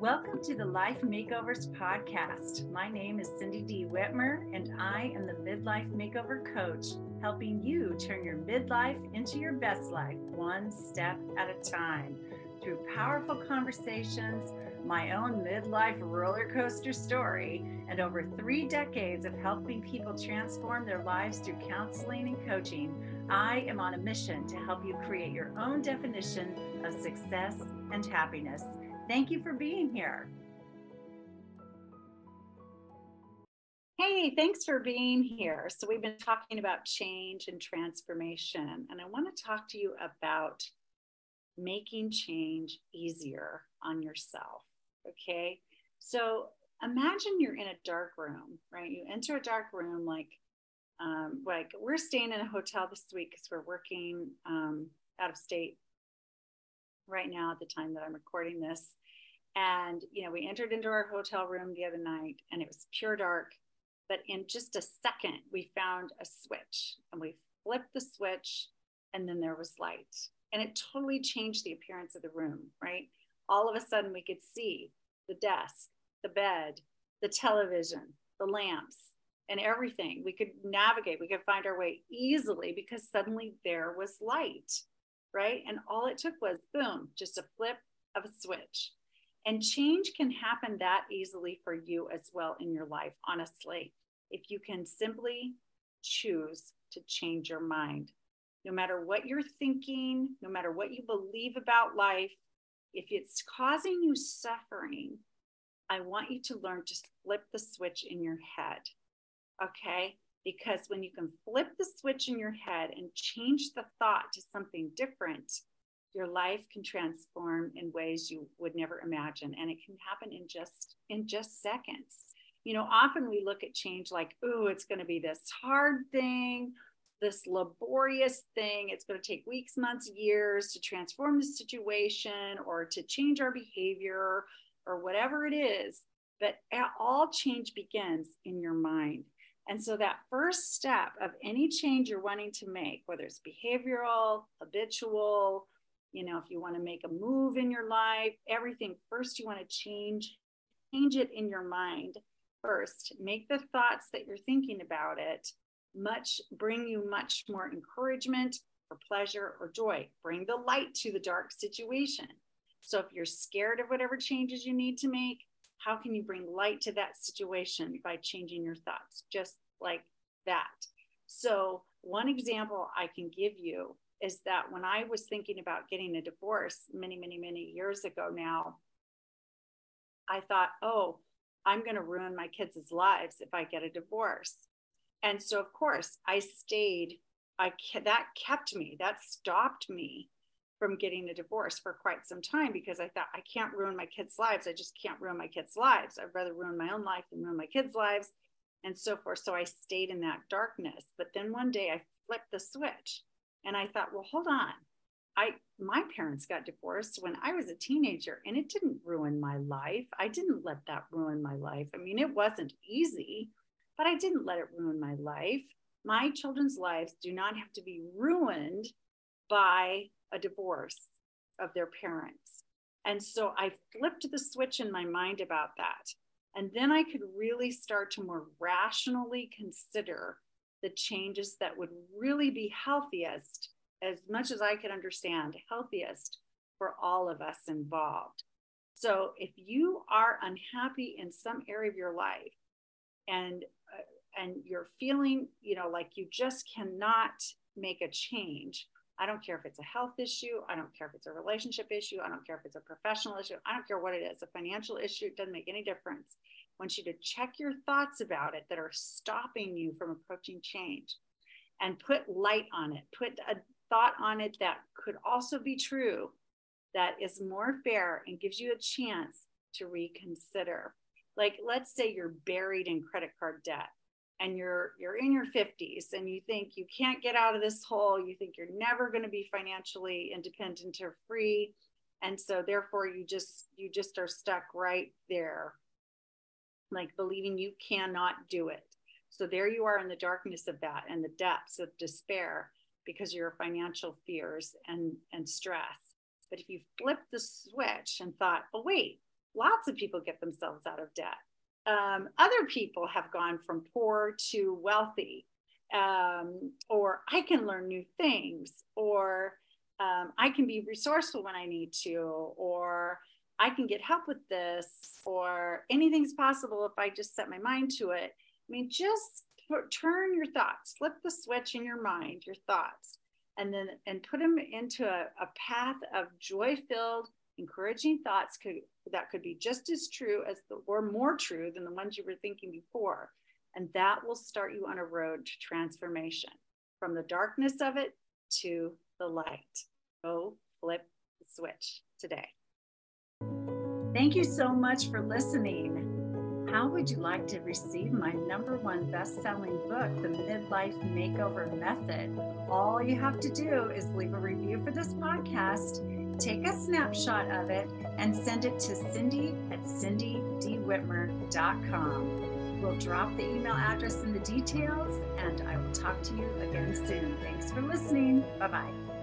Welcome to the Life Makeovers Podcast. My name is Cindy D. Whitmer, and I am the Midlife Makeover Coach, helping you turn your midlife into your best life one step at a time through powerful conversations, my own midlife roller coaster story, and over three decades of helping people transform their lives through counseling and coaching. I am on a mission to help you create your own definition of success and happiness. Thank you for being here. Hey, thanks for being here. So, we've been talking about change and transformation, and I want to talk to you about making change easier on yourself. Okay. So, imagine you're in a dark room, right? You enter a dark room like, um, like we're staying in a hotel this week because we're working um, out of state right now at the time that I'm recording this. And, you know, we entered into our hotel room the other night and it was pure dark. But in just a second, we found a switch and we flipped the switch and then there was light. And it totally changed the appearance of the room, right? All of a sudden, we could see the desk, the bed, the television, the lamps, and everything. We could navigate, we could find our way easily because suddenly there was light, right? And all it took was boom, just a flip of a switch. And change can happen that easily for you as well in your life, honestly. If you can simply choose to change your mind, no matter what you're thinking, no matter what you believe about life, if it's causing you suffering, I want you to learn to flip the switch in your head. Okay? Because when you can flip the switch in your head and change the thought to something different, your life can transform in ways you would never imagine and it can happen in just in just seconds. You know often we look at change like oh it's going to be this hard thing this laborious thing it's going to take weeks months years to transform the situation or to change our behavior or whatever it is. But all change begins in your mind and so that first step of any change you're wanting to make whether it's behavioral habitual you know if you want to make a move in your life everything first you want to change change it in your mind first. Make the thoughts that you're thinking about it much bring you much more encouragement or pleasure or joy. Bring the light to the dark situation. So if you're scared of whatever changes you need to make how can you bring light to that situation by changing your thoughts just like that so one example i can give you is that when I was thinking about getting a divorce many, many, many years ago now, I thought, oh, I'm going to ruin my kids' lives if I get a divorce. And so, of course, I stayed. I that kept me. That stopped me from getting a divorce for quite some time because I thought I can't ruin my kids' lives. I just can't ruin my kids' lives. I'd rather ruin my own life than ruin my kids' lives, and so forth. So I stayed in that darkness. But then one day I flipped the switch and I thought, well, hold on. I my parents got divorced when I was a teenager and it didn't ruin my life. I didn't let that ruin my life. I mean, it wasn't easy, but I didn't let it ruin my life. My children's lives do not have to be ruined by a divorce of their parents. And so I flipped the switch in my mind about that. And then I could really start to more rationally consider the changes that would really be healthiest, as much as I could understand, healthiest for all of us involved. So if you are unhappy in some area of your life and uh, and you're feeling, you know, like you just cannot make a change, I don't care if it's a health issue, I don't care if it's a relationship issue, I don't care if it's a professional issue, I don't care what it is, a financial issue, it doesn't make any difference want you to check your thoughts about it that are stopping you from approaching change and put light on it. Put a thought on it that could also be true, that is more fair and gives you a chance to reconsider. Like, let's say you're buried in credit card debt and you're you're in your 50s and you think you can't get out of this hole you think you're never going to be financially independent or free and so therefore you just you just are stuck right there like believing you cannot do it. So there you are in the darkness of that and the depths of despair because of your financial fears and, and stress. But if you flip the switch and thought, oh, wait, lots of people get themselves out of debt. Um, other people have gone from poor to wealthy, um, or I can learn new things, or um, I can be resourceful when I need to, or I can get help with this, or anything's possible if I just set my mind to it. I mean, just turn your thoughts, flip the switch in your mind, your thoughts, and then and put them into a, a path of joy-filled, encouraging thoughts could that could be just as true as the or more true than the ones you were thinking before. And that will start you on a road to transformation from the darkness of it to the light. Go flip the switch today. Thank you so much for listening. How would you like to receive my number one best selling book, The Midlife Makeover Method? All you have to do is leave a review for this podcast, take a snapshot of it, and send it to Cindy at cindydwhitmer.com. We'll drop the email address in the details, and I will talk to you again soon. Thanks for listening. Bye bye.